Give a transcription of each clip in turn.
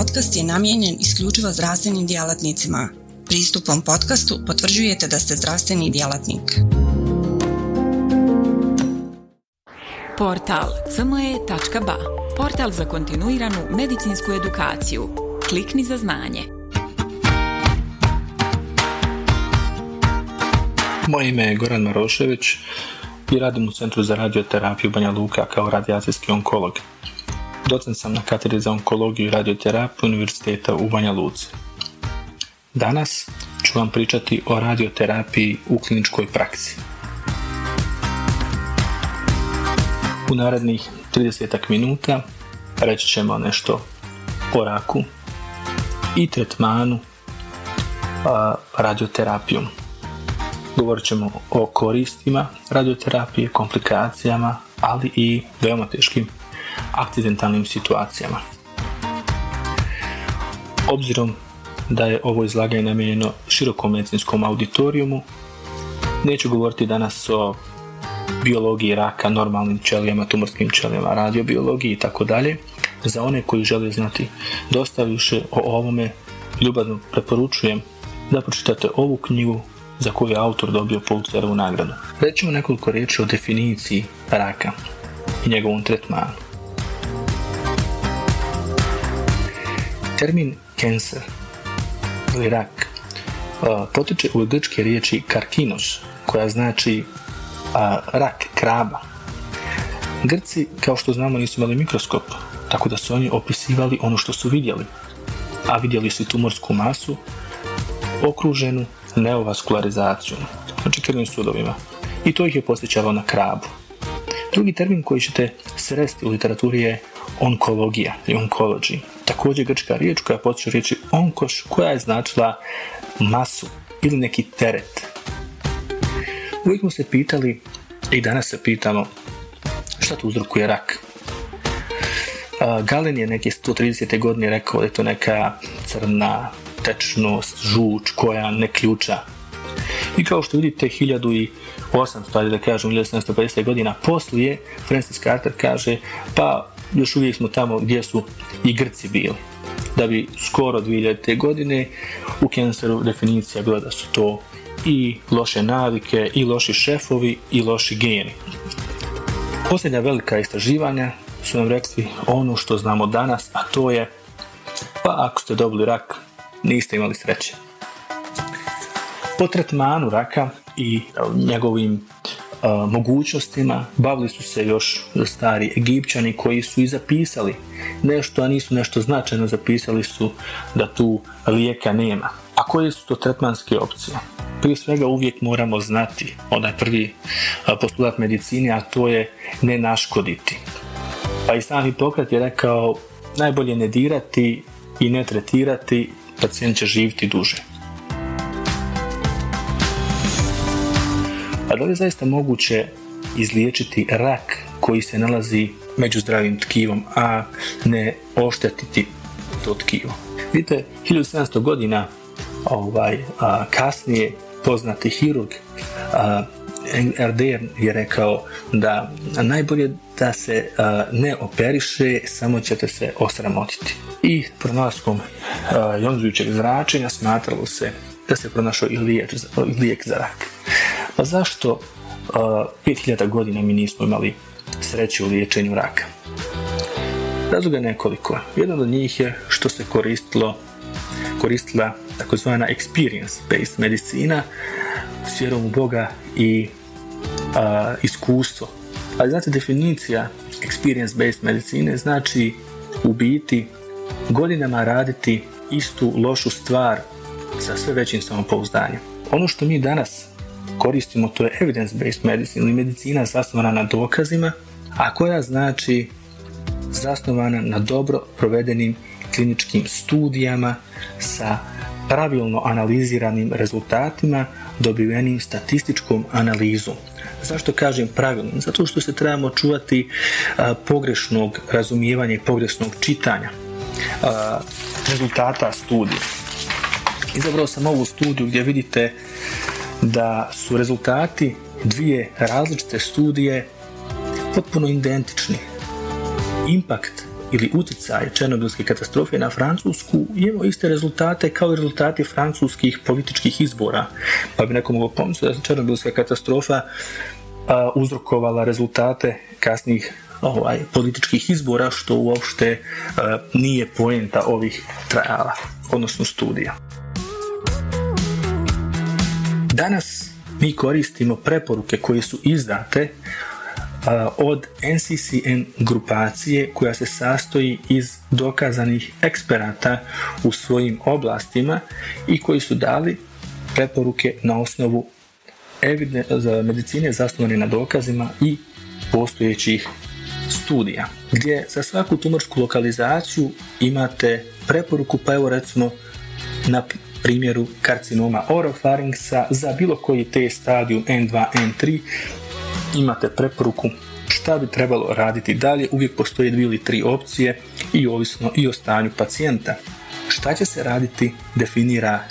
podcast je namijenjen isključivo zdravstvenim djelatnicima. Pristupom podcastu potvrđujete da ste zdravstveni djelatnik. Portal cme.ba Portal za kontinuiranu medicinsku edukaciju. Klikni za znanje. Moje ime je Goran Marošević i radim u Centru za radioterapiju Banja Luka kao radijacijski onkolog. Docent sam na katedri za onkologiju i radioterapiju Univerziteta u Banja Luci. Danas ću vam pričati o radioterapiji u kliničkoj praksi. U narednih 30 minuta reći ćemo nešto o raku i tretmanu radioterapijom. Govorit ćemo o koristima radioterapije, komplikacijama, ali i veoma teškim akcidentalnim situacijama. Obzirom da je ovo izlaganje namijenjeno širokom medicinskom auditorijumu, neću govoriti danas o biologiji raka, normalnim ćelijama, tumorskim ćelijama, radiobiologiji i tako dalje. Za one koji žele znati dosta više o ovome, ljubazno preporučujem da pročitate ovu knjigu za koju je autor dobio Pulitzerovu nagradu. Rećemo nekoliko riječi o definiciji raka i njegovom tretmanu. Termin cancer ili rak potiče u grčke riječi karkinos, koja znači rak kraba. Grci, kao što znamo, nisu imali mikroskop, tako da su oni opisivali ono što su vidjeli. A vidjeli su tumorsku masu, okruženu neovaskularizacijom, znači krvnim sudovima. I to ih je posjećalo na krabu. Drugi termin koji ćete sresti u literaturi je onkologija i onkology. Također grčka riječ koja počne riječi onkoš koja je značila masu ili neki teret. Uvijek smo se pitali i danas se pitamo šta tu uzrokuje rak. Galen je neke 130. godine rekao da je to neka crna tečnost, žuč koja ne ključa. I kao što vidite, 1800, ali da kažem, 1750 godina poslije, Francis Carter kaže, pa još uvijek smo tamo gdje su i Grci bili. Da bi skoro 2000. godine u Kenseru definicija bila da su to i loše navike, i loši šefovi, i loši geni. Posljednja velika istraživanja su nam rekli ono što znamo danas, a to je pa ako ste dobili rak, niste imali sreće. Po tretmanu raka i njegovim mogućnostima bavili su se još stari Egipćani koji su i zapisali nešto, a nisu nešto značajno zapisali su da tu lijeka nema. A koje su to tretmanske opcije? Prije svega uvijek moramo znati onaj prvi postulat medicine, a to je ne naškoditi. Pa i sam Hipokrat je rekao najbolje ne dirati i ne tretirati, pacijent će živjeti duže. A da li je zaista moguće izliječiti rak koji se nalazi među zdravim tkivom, a ne oštetiti to tkivo? Vidite, 1700 godina ovaj, kasnije poznati hirurg a, je rekao da najbolje da se ne operiše, samo ćete se osramotiti. I pronalaskom jonzujućeg zračenja smatralo se da se pronašao i lijek za rak. Pa zašto uh, 5000 godina mi nismo imali sreće u liječenju raka? Razloga je nekoliko. Jedan od njih je što se koristilo koristila takozvana experience-based medicina s vjerom u Boga i uh, iskustvo. Ali znate, definicija experience-based medicine znači u biti godinama raditi istu lošu stvar sa sve većim samopouzdanjem. Ono što mi danas koristimo, to je evidence-based medicine ili medicina zasnovana na dokazima, a koja znači zasnovana na dobro provedenim kliničkim studijama sa pravilno analiziranim rezultatima dobivenim statističkom analizom. Zašto kažem pravilno? Zato što se trebamo čuvati pogrešnog razumijevanja i pogrešnog čitanja rezultata studija. Izabrao sam ovu studiju gdje vidite da su rezultati dvije različite studije potpuno identični. Impact ili utjecaj Černobilske katastrofe na Francusku imao iste rezultate kao i rezultati francuskih političkih izbora. Pa bi neko mogao pomisliti da je Černobilska katastrofa uzrokovala rezultate kasnijih ovaj, političkih izbora, što uopšte nije poenta ovih trajala, odnosno studija. Danas mi koristimo preporuke koje su izdate od NCCN grupacije koja se sastoji iz dokazanih eksperata u svojim oblastima i koji su dali preporuke na osnovu za medicine zasnovane na dokazima i postojećih studija, gdje za svaku tumorsku lokalizaciju imate preporuku, pa evo recimo na primjeru karcinoma orofaringsa za bilo koji te stadijum N2, N3 imate preporuku šta bi trebalo raditi dalje, uvijek postoje dvije ili tri opcije i ovisno i o stanju pacijenta. Šta će se raditi definira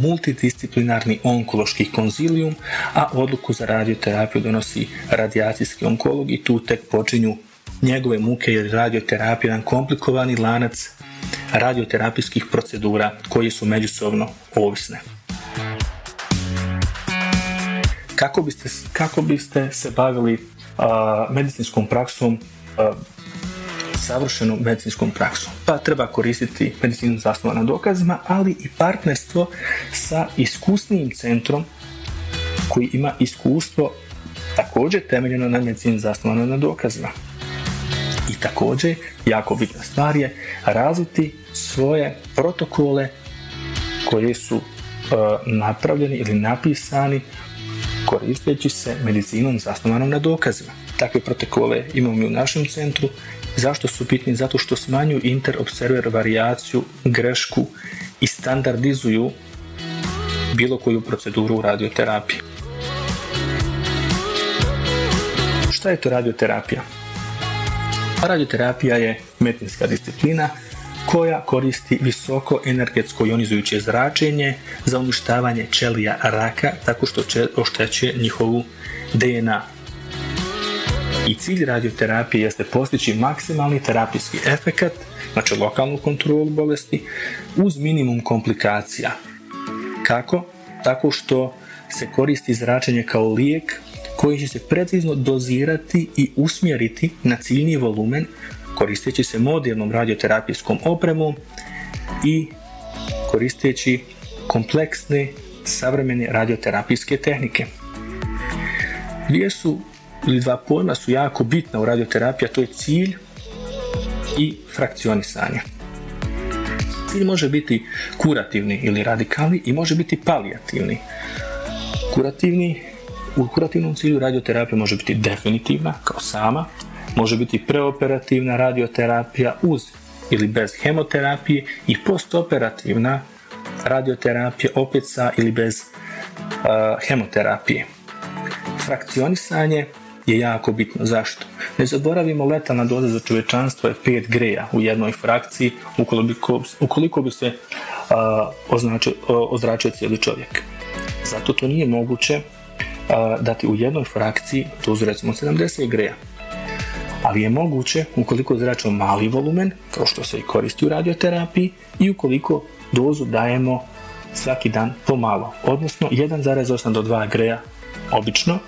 multidisciplinarni onkološki konzilijum, a odluku za radioterapiju donosi radijacijski onkolog i tu tek počinju njegove muke jer radioterapija je jedan komplikovani lanac radioterapijskih procedura koji su međusobno ovisne. Kako biste, kako biste se bavili a, medicinskom praksom a, savršenom medicinskom praksom. Pa treba koristiti medicinu zasnovanu na dokazima, ali i partnerstvo sa iskusnijim centrom koji ima iskustvo također temeljeno na medicini zasnovano na dokazima. Također, jako bitna stvar je razviti svoje protokole koji su uh, napravljeni ili napisani koristeći se medicinom zasnovanom na dokazima. Takve protokole imamo i u našem centru. Zašto su bitni? Zato što smanjuju interobserver varijaciju, grešku i standardizuju bilo koju proceduru u radioterapiji. Šta je to radioterapija? Radioterapija je medicinska disciplina koja koristi visoko energetsko ionizujuće zračenje za uništavanje ćelija raka tako što oštećuje njihovu DNA. I cilj radioterapije jeste postići maksimalni terapijski efekat, znači lokalnu kontrolu bolesti, uz minimum komplikacija. Kako? Tako što se koristi zračenje kao lijek koji će se precizno dozirati i usmjeriti na ciljni volumen koristeći se modernom radioterapijskom opremom i koristeći kompleksne savremene radioterapijske tehnike. Dvije su ili dva pojma su jako bitna u radioterapiji, a to je cilj i frakcionisanje. Cilj može biti kurativni ili radikalni i može biti palijativni. Kurativni, u kurativnom cilju radioterapija može biti definitivna, kao sama, Može biti preoperativna radioterapija uz ili bez hemoterapije i postoperativna radioterapija opet sa ili bez uh, hemoterapije. Frakcionisanje je jako bitno. Zašto? Ne zaboravimo letalna doza za čovečanstvo je 5 greja u jednoj frakciji ukoliko, ukoliko bi se uh, označio, ozračio cijeli čovjek. Zato to nije moguće uh, dati u jednoj frakciji dozu recimo 70 greja ali je moguće ukoliko zračimo mali volumen, kao što se i koristi u radioterapiji, i ukoliko dozu dajemo svaki dan pomalo, odnosno 1,8 do 2 greja obično,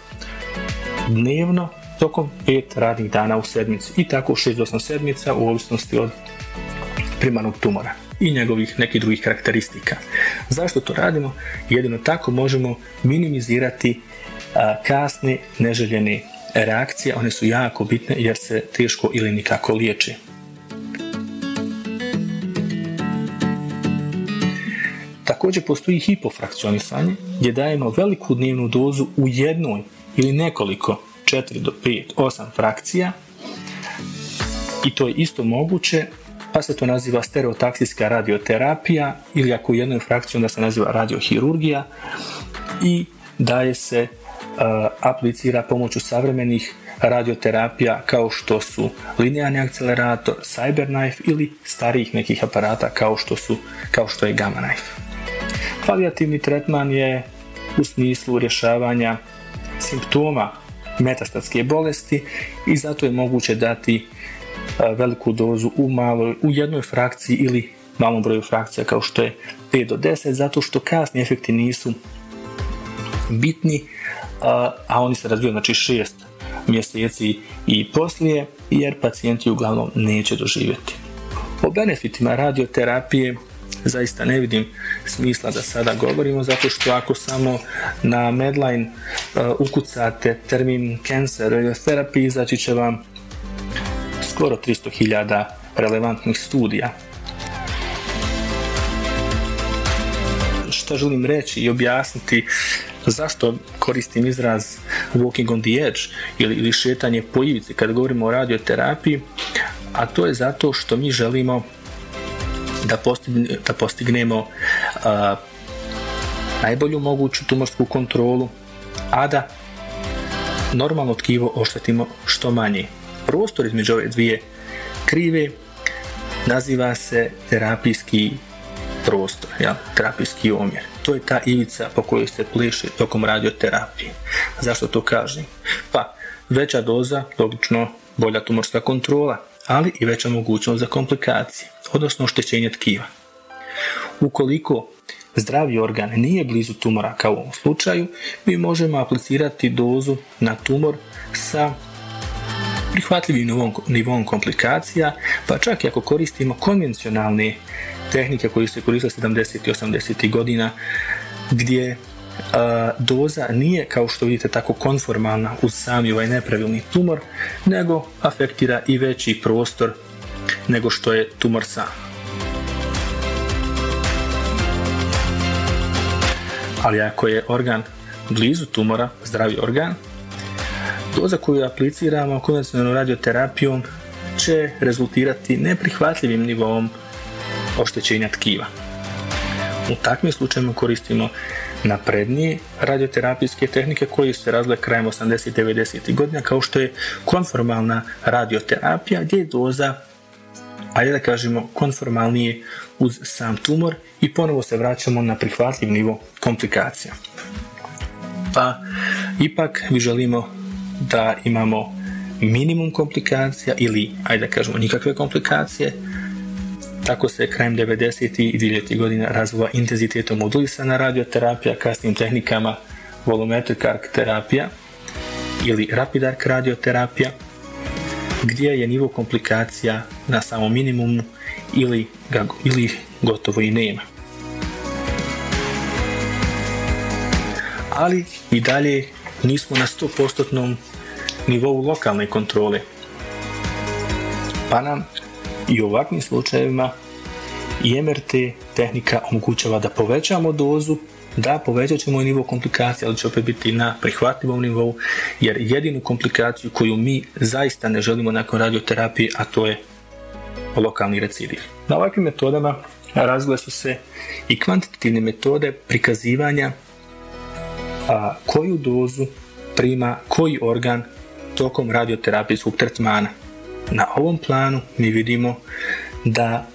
dnevno tokom 5 radnih dana u sedmici i tako 6 do 8 sedmica u ovisnosti od primarnog tumora i njegovih nekih drugih karakteristika. Zašto to radimo? Jedino tako možemo minimizirati kasne neželjene reakcije, one su jako bitne jer se teško ili nikako liječi. Također postoji hipofrakcionisanje gdje dajemo veliku dnevnu dozu u jednoj ili nekoliko 4 do 5, 8 frakcija i to je isto moguće pa se to naziva stereotaksijska radioterapija ili ako u jednoj frakciji onda se naziva radiohirurgija i daje se aplicira pomoću savremenih radioterapija kao što su linearni akcelerator, Cyberknife ili starijih nekih aparata kao što, su, kao što je Gamma Knife. Palijativni tretman je u smislu rješavanja simptoma metastatske bolesti i zato je moguće dati veliku dozu u maloj, u jednoj frakciji ili malom broju frakcija kao što je 5 do 10 zato što kasni efekti nisu bitni a oni se razvijaju znači 6 mjeseci i poslije jer pacijenti uglavnom neće doživjeti. O benefitima radioterapije zaista ne vidim smisla da sada govorimo zato što ako samo na Medline uh, ukucate termin cancer radiotherapy izaći će vam skoro 300.000 relevantnih studija. Što želim reći i objasniti zašto koristim izraz walking on the edge ili, ili šetanje po ivici kad govorimo o radioterapiji, a to je zato što mi želimo da, postigne, da postignemo a, najbolju moguću tumorsku kontrolu, a da normalno tkivo oštetimo što manje. Prostor između ove dvije krive naziva se terapijski prostor, ja, terapijski omjer. To je ta ivica po kojoj se pliši tokom radioterapije. Zašto to kažem? Pa, veća doza, logično, bolja tumorska kontrola, ali i veća mogućnost za komplikacije, odnosno oštećenje tkiva. Ukoliko zdravi organ nije blizu tumora kao u ovom slučaju, mi možemo aplicirati dozu na tumor sa prihvatljivim nivom, nivom komplikacija, pa čak i ako koristimo konvencionalne tehnike koje se koristile 70. i 80. godina, gdje a, doza nije kao što vidite tako konformalna uz sami ovaj nepravilni tumor, nego afektira i veći prostor nego što je tumor sam. Ali ako je organ blizu tumora, zdravi organ, doza koju apliciramo konvencionalnom radioterapijom će rezultirati neprihvatljivim nivom oštećenja tkiva. U takvim slučajima koristimo naprednije radioterapijske tehnike koje se razle krajem 80. 90. godina kao što je konformalna radioterapija gdje je doza ajde da kažemo konformalnije uz sam tumor i ponovo se vraćamo na prihvatljiv nivo komplikacija. Pa ipak mi želimo da imamo minimum komplikacija ili ajde da kažemo nikakve komplikacije tako se krajem 90. i 2000. godina razvila intenzitetom modulisana radioterapija, kasnim tehnikama volumetric arc terapija ili rapid arc radioterapija, gdje je nivo komplikacija na samom minimumu ili, ili gotovo i nema. Ali i dalje nismo na 100% nivou lokalne kontrole. Pa nam i u ovakvim slučajevima i MRT tehnika omogućava da povećamo dozu, da povećat ćemo nivo komplikacije, ali će opet biti na prihvatljivom nivou, jer jedinu komplikaciju koju mi zaista ne želimo nakon radioterapije, a to je lokalni recidiv. Na ovakvim metodama razvile su se i kvantitativne metode prikazivanja a, koju dozu prima koji organ tokom radioterapijskog tretmana. Na ovom planu mi vidimo da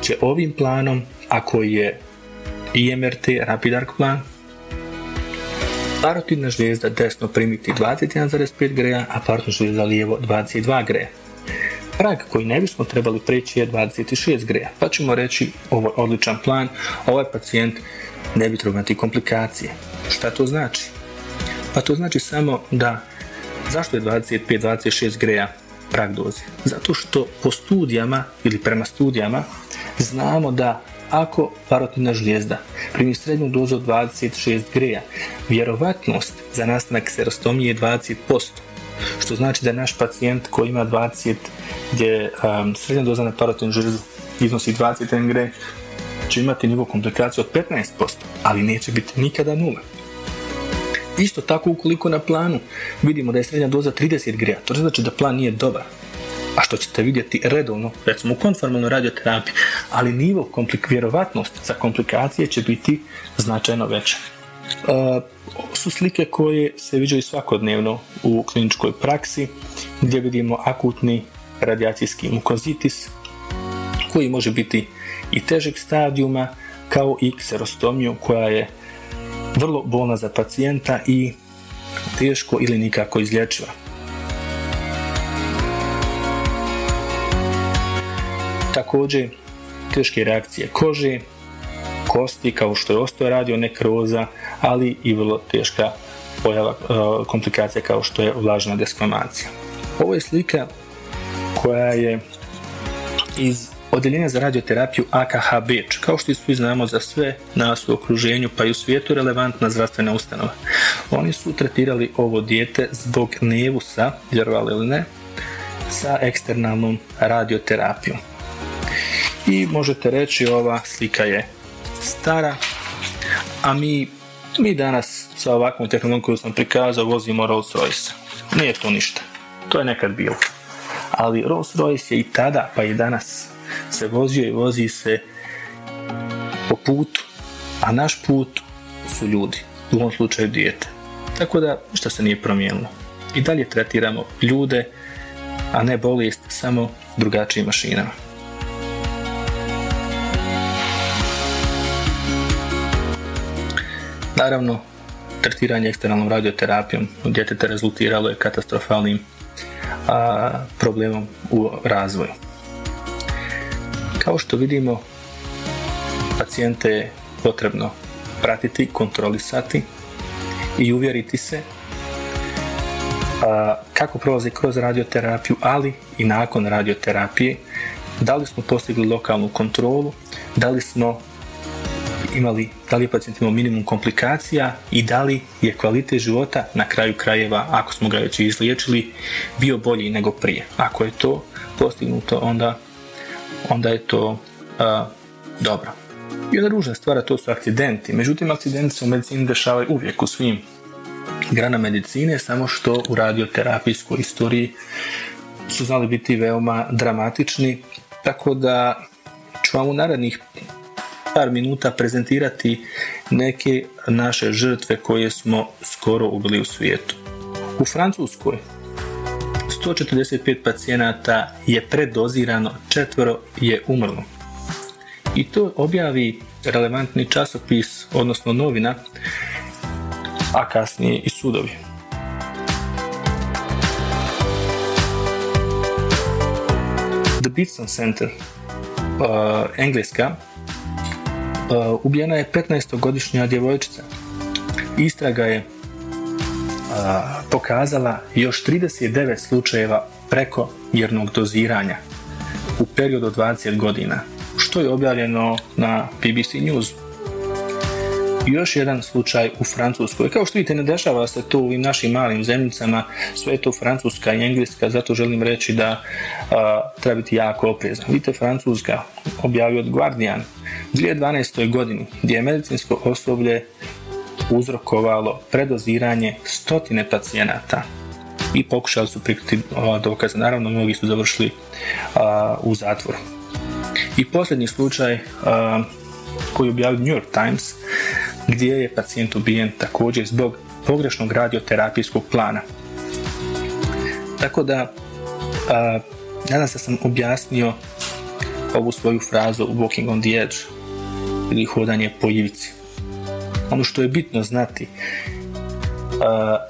će ovim planom, ako je IMRT Rapid Arc plan, parotidna žlijezda desno primiti 21,5 greja, a parotidna žlijezda lijevo 22 greja. Prag koji ne bismo trebali preći je 26 greja, pa ćemo reći ovo je odličan plan, ovaj pacijent ne bi trebao imati komplikacije. Šta to znači? Pa to znači samo da zašto je 25-26 greja prag doze? Zato što po studijama ili prema studijama znamo da ako parotidna žlijezda primi srednju dozu 26 greja, vjerovatnost za nastanak serostomije je 20%, što znači da naš pacijent koji ima 20, gdje um, srednja doza na parotidnu žlijezdu iznosi 20 gre, će imati nivo komplikacije od 15%, ali neće biti nikada nula. Isto tako ukoliko na planu vidimo da je srednja doza 30 greja, to znači da plan nije dobar, a što ćete vidjeti redovno, recimo u konformalnoj radioterapiji, ali nivo komplik, vjerovatnost za komplikacije će biti značajno veća. Uh, su slike koje se viđaju svakodnevno u kliničkoj praksi gdje vidimo akutni radijacijski mukozitis koji može biti i težeg stadijuma kao i kserostomiju koja je vrlo bolna za pacijenta i teško ili nikako izlječiva. Također, teške reakcije kože, kosti kao što je osteoradio nekroza, ali i vrlo teška pojava e, komplikacija kao što je vlažna desklamacija. Ovo je slika koja je iz Odeljenja za radioterapiju AKH Beč, kao što svi znamo za sve nas u okruženju pa i u svijetu relevantna zdravstvena ustanova. Oni su tretirali ovo dijete zbog nevusa, vjerovali ili ne, sa eksternalnom radioterapijom. I možete reći ova slika je stara, a mi, mi danas sa ovakvom tehnologijom koju sam prikazao vozimo Rolls Royce. Nije to ništa. To je nekad bilo. Ali Rolls Royce je i tada pa i danas se vozio i vozi se po putu, a naš put su ljudi, u ovom slučaju dijete. Tako da, što se nije promijenilo. I dalje tretiramo ljude, a ne bolest samo drugačijim mašinama. Naravno, tretiranje eksternalnom radioterapijom u djeteta rezultiralo je katastrofalnim a, problemom u razvoju. Kao što vidimo, pacijente je potrebno pratiti, kontrolisati i uvjeriti se kako prolazi kroz radioterapiju, ali i nakon radioterapije, da li smo postigli lokalnu kontrolu, da li smo imali, da li je pacijent imao minimum komplikacija i da li je kvalitet života na kraju krajeva, ako smo ga već izliječili, bio bolji nego prije. Ako je to postignuto, onda onda je to dobro. I jedna ružna stvar, to su akcidenti. Međutim, akcidenti se u medicini dešavaju uvijek u svim grana medicine, samo što u radioterapijskoj istoriji su znali biti veoma dramatični, tako da ću vam u narednih par minuta prezentirati neke naše žrtve koje smo skoro ubili u svijetu. U Francuskoj 145 pacijenata je predozirano, četvoro je umrlo. I to objavi relevantni časopis, odnosno novina, a kasnije i sudovi. The Beatson Center, uh, engleska, uh, ubijena je 15-godišnja djevojčica. Istraga je pokazala još 39 slučajeva preko mjernog doziranja u periodu od 20 godina, što je objavljeno na BBC News. Još jedan slučaj u Francuskoj. Kao što vidite, ne dešava se to u našim malim zemljicama, sve je to Francuska i Engleska, zato želim reći da treba biti jako oprezan. Vidite, Francuska objavio od Guardian u 2012. godini gdje je medicinsko osoblje uzrokovalo predoziranje stotine pacijenata i pokušali su prikriti dokaze. Naravno, mnogi su završili u zatvoru. I posljednji slučaj koji objavio New York Times gdje je pacijent ubijen također zbog pogrešnog radioterapijskog plana. Tako da, nadam se sam objasnio ovu svoju frazu walking on the edge ili hodanje po ivici. Ono što je bitno znati,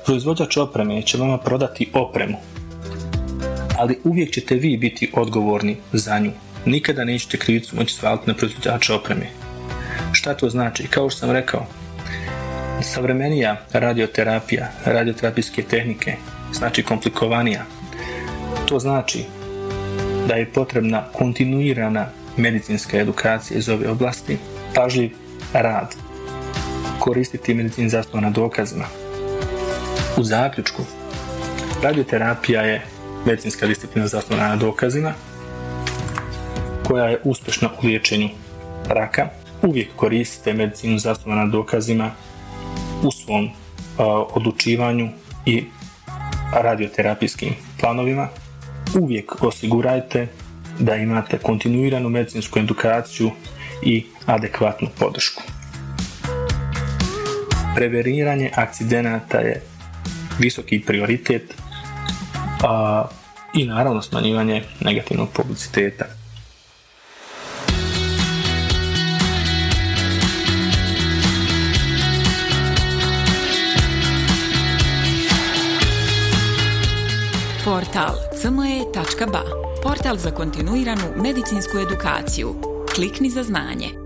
proizvođač opreme će vama prodati opremu, ali uvijek ćete vi biti odgovorni za nju. Nikada nećete krivicu moći svaliti na proizvođača opreme. Šta to znači? Kao što sam rekao, savremenija radioterapija, radioterapijske tehnike, znači komplikovanija. To znači da je potrebna kontinuirana medicinska edukacija iz ove oblasti, pažljiv rad, koristiti medicin zasnovan na dokazima. U zaključku, radioterapija je medicinska disciplina zasnovana na dokazima koja je uspješna u liječenju raka. Uvijek koristite medicinu zasnovanu na dokazima u svom odlučivanju i radioterapijskim planovima. Uvijek osigurajte da imate kontinuiranu medicinsku edukaciju i adekvatnu podršku preveriranje akcidenata je visoki prioritet a, i naravno smanjivanje negativnog publiciteta. Portal cme.ba portal za kontinuiranu medicinsku edukaciju. Klikni za znanje.